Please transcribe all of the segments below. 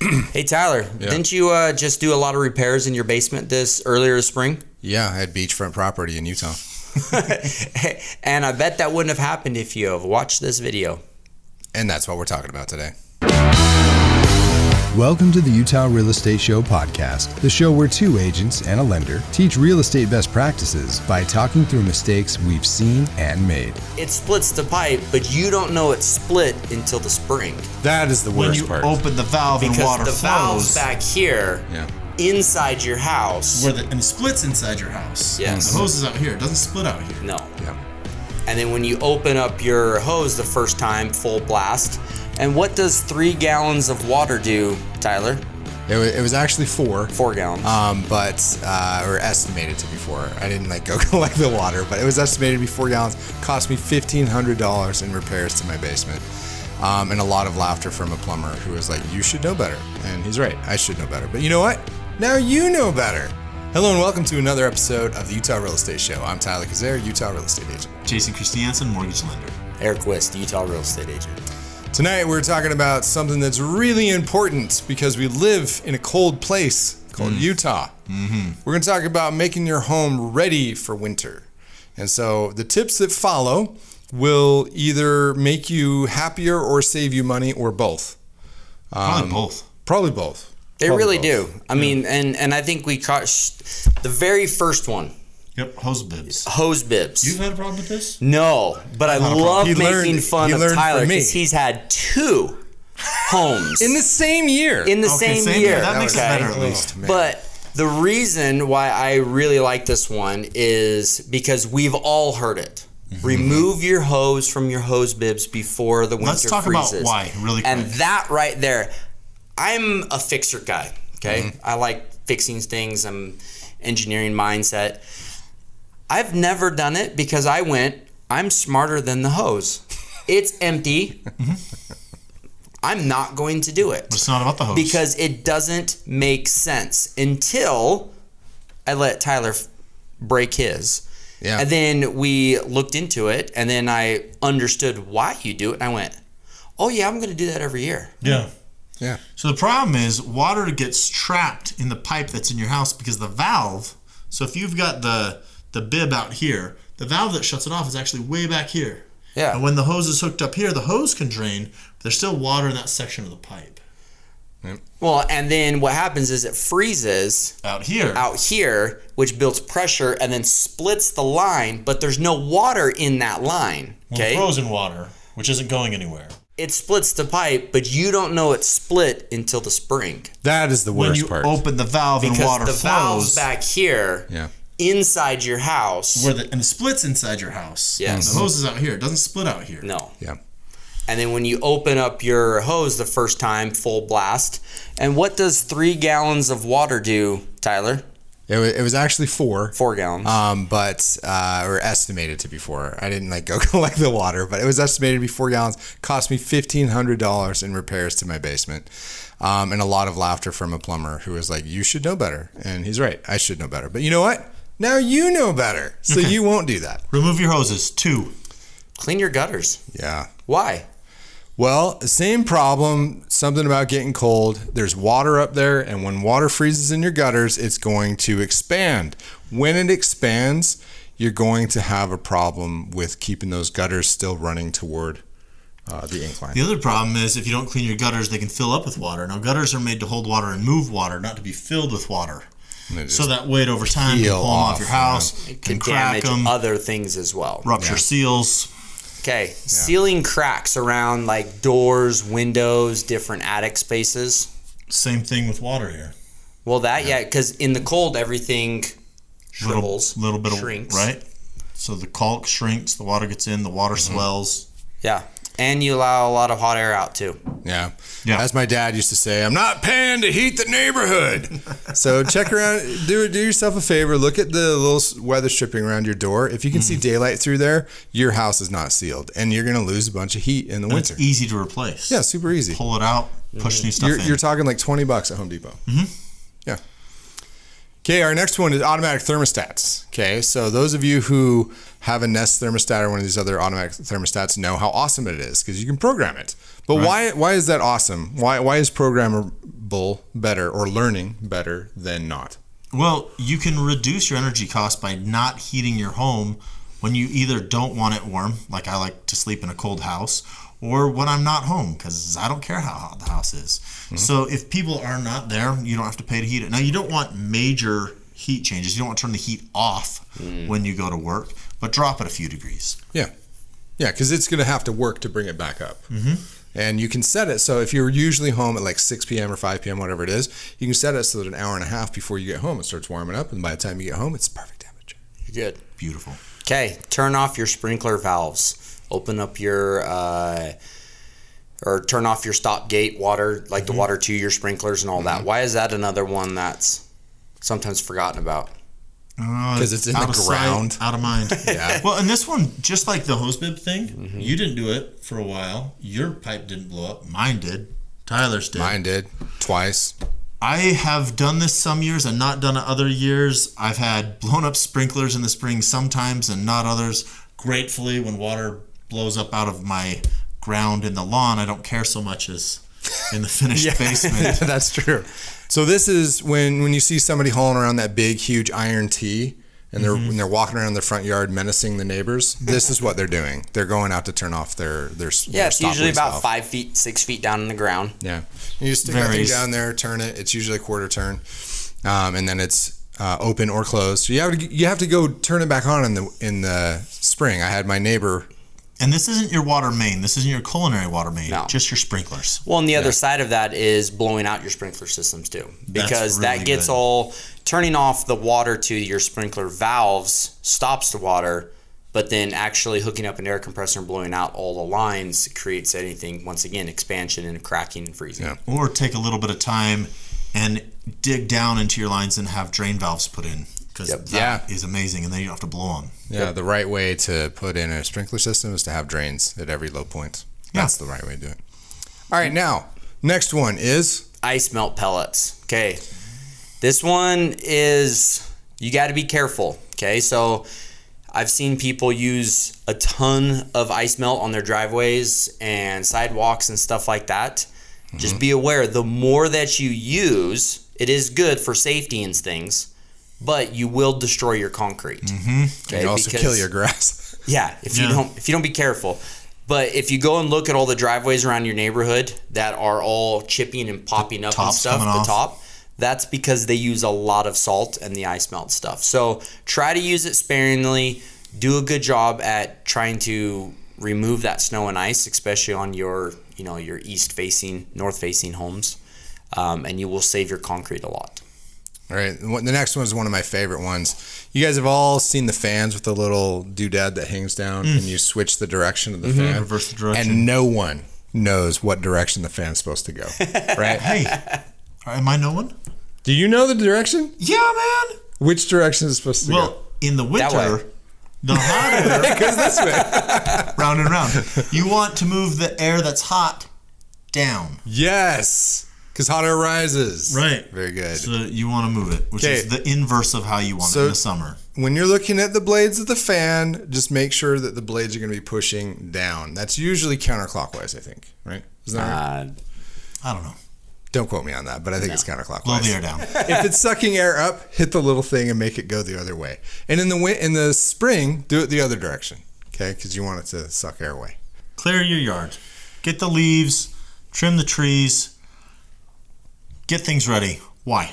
Hey Tyler, Yeah. didn't you uh, just do a lot of repairs in your basement this earlier this spring? Yeah, I had beachfront property in Utah. and I bet that wouldn't have happened if you have watched this video. And that's what we're talking about today. Welcome to the Utah Real Estate Show podcast, the show where two agents and a lender teach real estate best practices by talking through mistakes we've seen and made. It splits the pipe, but you don't know it's split until the spring That is the worst when worst you part. open the valve because and water the valve's back here yeah. inside your house. where the and it splits inside your house. Yes. the hose is out here. It doesn't split out here. No. Yeah. And then when you open up your hose the first time, full blast. And what does three gallons of water do, Tyler? It was, it was actually four. Four gallons. Um, but uh, or estimated to be four. I didn't like go collect the water, but it was estimated to be four gallons. Cost me fifteen hundred dollars in repairs to my basement, um, and a lot of laughter from a plumber who was like, "You should know better," and he's right. I should know better. But you know what? Now you know better. Hello and welcome to another episode of the Utah Real Estate Show. I'm Tyler Cazier, Utah Real Estate Agent. Jason Christiansen, mortgage lender. Aric Wiszt, Utah real estate agent. Tonight we're talking about something that's really important because we live in a cold place called Utah. Mm-hmm. We're going to talk about making your home ready for winter. And so the tips that follow will either make you happier or save you money or both. Probably both. Probably both. They Probably really both. do. I mean, and and I think we caught sh- the very first one, Yep, hose bibs. hose bibs. You've had a problem with this? no, but I Not a problem. love making learned- fun he of learned Tyler from me. because he's had two homes In the same year. in the Okay, same, same year. year. That makes it better at least. Man. But the reason why I really like this one is because we've all heard it. Mm-hmm. Remove your hose from your hose bibs before the winter Let's talk about freezes. why, really quick. And that right there, I'm a fixer guy. Okay, Mm-hmm. I like fixing things. I'm engineering mindset. I've never done it because I went. I'm smarter than the hose. It's empty. I'm not going to do it But it's not about the hose. because it doesn't make sense until I let Tyler f- break his. Yeah. And then we looked into it, and then I understood why you do it, and I went, "Oh yeah, I'm going to do that every year." yeah. yeah. So the problem is water gets trapped in the pipe that's in your house because the valve. So if you've got the the bib out here, the valve that shuts it off is actually way back here. Yeah. And when the hose is hooked up here, the hose can drain, but there's still water in that section of the pipe. Well, and then what happens is it freezes Out here. out here, which builds pressure and then splits the line, but there's no water in that line. Well, Okay. frozen water, which isn't going anywhere. It splits the pipe, but you don't know it's split until the spring. That is the worst When you part. open the valve Because and water the valve's flows, back here yeah. Inside your house. where the and it splits inside your house. Yes. The hose is out here. It doesn't split out here. No. Yeah. And then when you open up your hose the first time, full blast. And what does three gallons of water do, Tyler? It was, it was actually four. Four gallons. Um, but uh, or estimated to be four. I didn't like go collect the water, but it was estimated to be four gallons. Cost me fifteen hundred dollars in repairs to my basement, um, and a lot of laughter from a plumber who was like, "You should know better," and he's right. I should know better. But you know what? Now you know better, so Okay. you won't do that. Remove your hoses. Two. Clean your gutters. Yeah. Why? Well, same problem. Something about getting cold. There's water up there, and when water freezes in your gutters, it's going to expand. When it expands, you're going to have a problem with keeping those gutters still running toward uh, the incline. The other problem is if you don't clean your gutters, they can fill up with water. Now, gutters are made to hold water and move water, not to be filled with water. And it So that weight over time can peel pull them off, off, your house, It can could crack damage them, other things as well. rupture Yeah. seals. Okay. Sealing cracks around like doors, windows, different attic spaces. Same thing with water here. Well, that, yeah, because in the cold, everything Little, shrivels, little bit of shrinks. right. So the caulk shrinks, the water gets in, the water Mm-hmm. swells. Yeah. And you allow a lot of hot air out too. Yeah. Yeah. As my dad used to say, I'm not paying to heat the neighborhood. so check around, do do yourself a favor, look at the little weather stripping around your door. If you can Mm-hmm. see daylight through there, your house is not sealed and you're going to lose a bunch of heat in the And winter. it's easy to replace. Yeah, super easy. Pull it out, push new stuff You're, in. you're talking like 20 bucks at Home Depot. Mm-hmm. Okay, our next one is automatic thermostats. Okay, so those of you who have a Nest thermostat or one of these other automatic thermostats know how awesome it is because you can program it. But why why is that awesome? Why why is programmable better or learning better than not. Well, you can reduce your energy cost by not heating your home when you either don't want it warm, like I like to sleep in a cold house, or when I'm not home because I don't care how hot the house is. So if people are not there, you don't have to pay to heat it. Now, you don't want major heat changes. You don't want to turn the heat off when you go to work, but drop it a few degrees. Yeah. Yeah, because it's going to have to work to bring it back up. Mm-hmm. And you can set it so if you're usually home at like 6 p.m. or 5 p.m., whatever it is, you can set it so that an hour and a half before you get home, it starts warming up. And by the time you get home, it's perfect temperature. You're good. Beautiful. Okay, turn off your sprinkler valves. Open up your uh, or turn off your stop gate water, like the mm-hmm. water to your sprinklers and all that. Mm-hmm. Why is that another one that's sometimes forgotten about? Uh, because it's in out the of sight, ground. out of mind. Yeah. Well, and this one, just like the hose bib thing, mm-hmm. you didn't do it for a while. Your pipe didn't blow up. Mine did. Tyler's did. Mine did twice. I have done this some years and not done it other years. I've had blown up sprinklers in the spring sometimes and not others. Gratefully, when water blows up out of my ground in the lawn, I don't care so much as in the finished basement. That's true. So this is when when you see somebody hauling around that big, huge iron T, and they're Mm-hmm. when they're walking around the front yard menacing the neighbors. This is what they're doing. They're going out to turn off their their Yeah, their it's usually about valve. five feet, six feet down in the ground. Yeah, you just stick that thing down there, turn it. It's usually a quarter turn, um, and then it's uh, open or closed. So you have to you have to go turn it back on in the in the spring. I had my neighbor. And this isn't your water main. This isn't your culinary water main. No. Just your sprinklers. Well, and the other side of that is blowing out your sprinkler systems too, because really that gets good. all turning off the water to your sprinkler valves stops the water, but then actually hooking up an air compressor and blowing out all the lines creates anything once again expansion and cracking and freezing. Yeah. Or take a little bit of time and dig down into your lines and have drain valves put in. Because Yep. that is Yeah. amazing. And then you don't have to blow them. Yeah, the right way to put in a sprinkler system is to have drains at every low point. Yeah. That's the right way to do it. All right, now next one is Ice melt pellets. Okay, this one is you got to be careful. Okay, so I've seen people use a ton of ice melt on their driveways and sidewalks and stuff like that. Just mm-hmm. be aware the more that you use, it is good for safety and things, but you will destroy your concrete. Mm-hmm. you also kill your grass. Yeah, if you don't if you don't be careful. But if you go and look at all the driveways around your neighborhood that are all chipping and popping up and stuff, coming the off. top, that's because they use a lot of salt and the ice melt stuff. So try to use it sparingly. Do a good job at trying to remove that snow and ice, especially on your you know your east facing, north facing homes, um, and you will save your concrete a lot. All right, the next one is one of my favorite ones. You guys have all seen the fans with the little doodad that hangs down, and mm. you switch the direction of the mm-hmm. fan. Reverse the direction. And no one knows what direction the fan's supposed to go. Right? Hey, am I no one? Do you know the direction? Yeah, man. Which direction is it supposed to go? Well, in the winter, the hot air goes this way. round and round. You want to move the air that's hot down. Yes, because hot air rises. Right. Very good. So you want to move it, which Okay. is the inverse of how you want it in the summer. when you're looking at the blades of the fan, just make sure that the blades are going to be pushing down. That's usually counterclockwise, I think. Right? Isn't that right? Uh, I don't know. Don't quote me on that, but I think it's counterclockwise. Blow the air down. if it's sucking air up, hit the little thing and make it go the other way. And in the win- in the spring, do it the other direction. Okay, because you want it to suck air away. Clear your yard. Get the leaves, trim the trees, get things ready. Why?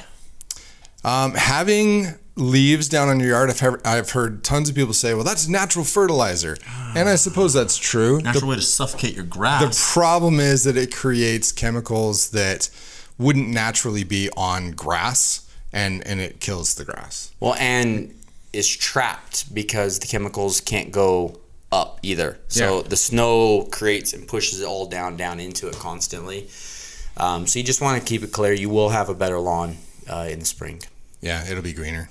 Um, having leaves down on your yard, I've heard, I've heard tons of people say, "Well, that's natural fertilizer," and I suppose that's true. The Natural way to suffocate your grass. The problem is that it creates chemicals that wouldn't naturally be on grass, and and it kills the grass. Well, and is trapped because the chemicals can't go up either. So Yeah. the snow creates and pushes it all down, down into it constantly. Um, so you just want to keep it clear. You will have a better lawn uh, in the spring. Yeah, it'll be greener.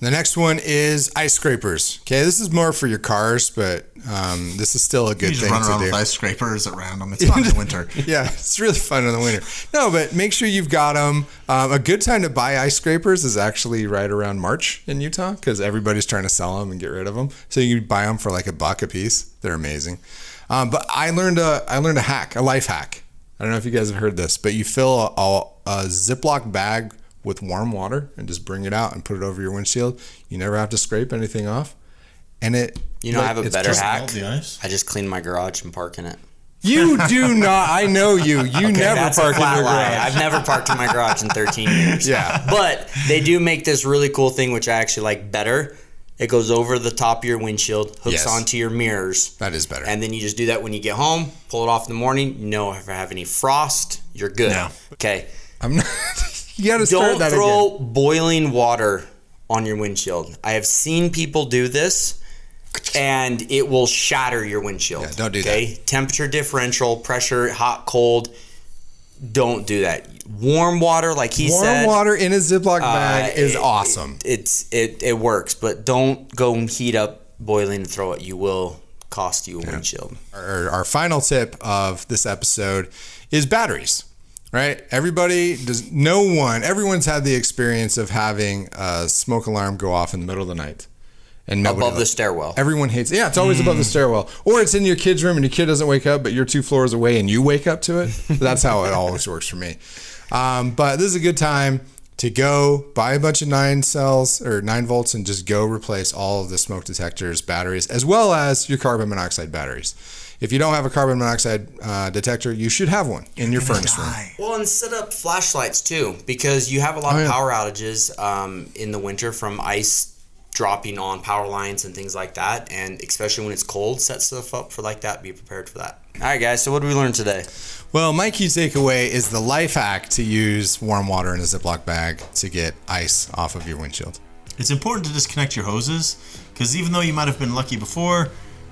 The next one is ice scrapers. Okay, this is more for your cars, but um, this is still a you good just thing run to around do. with ice scrapers at random. It's fun in the winter. yeah, it's really fun in the winter. No, but make sure you've got them. Um, a good time to buy ice scrapers is actually right around March in Utah because everybody's trying to sell them and get rid of them. So you can buy them for like a buck a piece. They're amazing. Um, but I learned a I learned a hack, a life hack. I don't know if you guys have heard this, but you fill a, a, a Ziploc bag with warm water and just bring it out and put it over your windshield. You never have to scrape anything off. And it, You know, I have a better hack. Melt the ice. I just clean my garage and park in it. You do not. I know you. You never park in flat your lie. garage. I've never parked in my garage in 13 years. Yeah. But they do make this really cool thing, which I actually like better. It goes over the top of your windshield, hooks Yes. onto your mirrors, That is better. and then you just do that when you get home. Pull it off in the morning. You know if I have any frost, you're good. Yeah. Okay. I'm not. you got to start Don't that throw again. boiling water on your windshield. I have seen people do this, and it will shatter your windshield. Yeah, don't do okay? Temperature differential, pressure, hot, cold. Don't do that. Warm water, like he Warm said, Warm water in a Ziploc bag uh, is it- awesome. It's it it works, but don't go and heat up boiling and throw it. You will cost you a windshield. our, our final tip of this episode is batteries right everybody does no one everyone's had the experience of having a smoke alarm go off in the middle of the night and nobody Above the stairwell. everyone hates yeah it's always above the stairwell or it's in your kid's room and your kid doesn't wake up but you're two floors away and you wake up to it that's how it always works for me um, but this is a good time to go buy a bunch of nine cells or nine volts and just go replace all of the smoke detectors batteries as well as your carbon monoxide batteries. If you don't have a carbon monoxide uh, detector you should have one in your furnace room. Well, and set up flashlights too, because you have a lot Oh, of yeah. power outages um, in the winter from ice dropping on power lines and things like that. And especially when it's cold, set stuff up for like that. Be prepared for that. All right, guys. So what did we learn today? Well, my key takeaway is the life hack to use warm water in a Ziploc bag to get ice off of your windshield. It's important to disconnect your hoses because even though you might have been lucky before,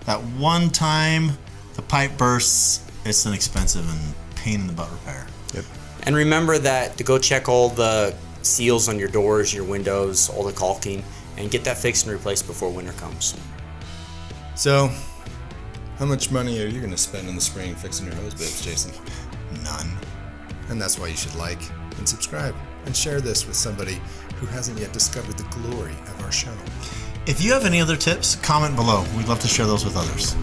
that one time the pipe bursts, it's an expensive and pain in the butt repair. Yep. And remember that to go check all the seals on your doors, your windows, all the caulking, and get that fixed and replaced before winter comes. So, how much money are you going to spend in the spring fixing your hose bibs, Jason? None. And that's why you should like and subscribe and share this with somebody who hasn't yet discovered the glory of our show. If you have any other tips, comment below. We'd love to share those with others.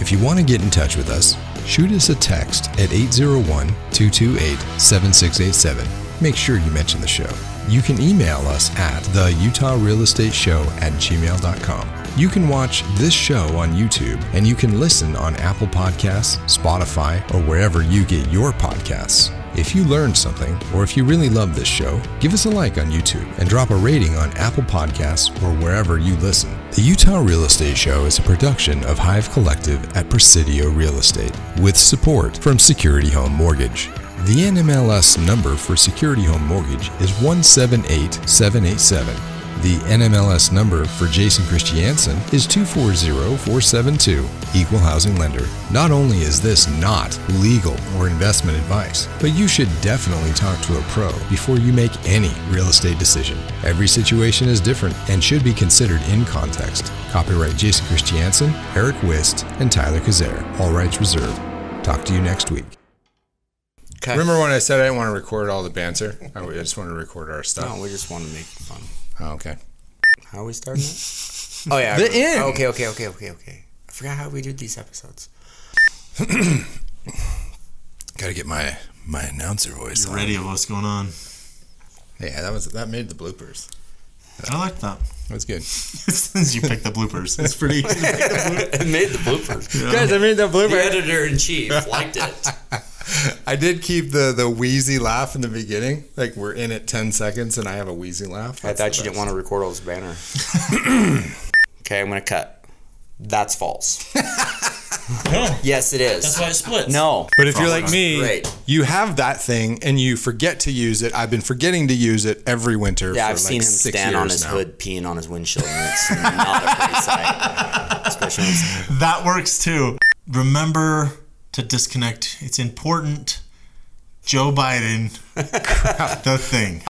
If you want to get in touch with us, shoot us a text at 801 228 7687. Make sure you mention the show. You can email us at the Utah Real Estate Show at gmail.com. You can watch this show on YouTube and you can listen on Apple Podcasts, Spotify, or wherever you get your podcasts. If you learned something, or if you really love this show, give us a like on YouTube and drop a rating on Apple Podcasts or wherever you listen. The Utah Real Estate Show is a production of Hive Collective at Presidio Real Estate with support from Security Home Mortgage. The NMLS number for Security Home Mortgage is 178787. The NMLS number for Jason Christiansen is 240472, Equal Housing Lender. Not only is this not legal or investment advice, but you should definitely talk to a pro before you make any real estate decision. Every situation is different and should be considered in context. Copyright Jason Christiansen, Aric Wiszt, and Tyler Cazier. All rights reserved. Talk to you next week. Okay. Remember when I said I didn't want to record all the banter? I just want to record our stuff. No, we just want to make fun. Oh, okay. How are we starting it? oh yeah, The end. Okay, okay, okay, okay, okay. I forgot how we do these episodes. Got to get my my announcer voice. You're on. ready what's going on. Yeah, that was that made the bloopers. I like that. That's good. Since you picked the bloopers, it's pretty easy to pick the bloopers. it made the bloopers. Guys, I made that The blooper. editor in chief liked it. I did keep the the wheezy laugh in the beginning. Like we're in it ten seconds, and I have a wheezy laugh. I thought the you didn't want to record all this banner. okay, I'm gonna cut. That's false. yes, it is. That's why it splits. No. But if you're like me, Great. you have that thing and you forget to use it. I've been forgetting to use it every winter. Yeah, for I've like seen him stand on his now. hood peeing on his windshield, and it's not a pretty sight. Especially when it's That works too. Remember to disconnect. It's important. Joe Biden, crap the thing.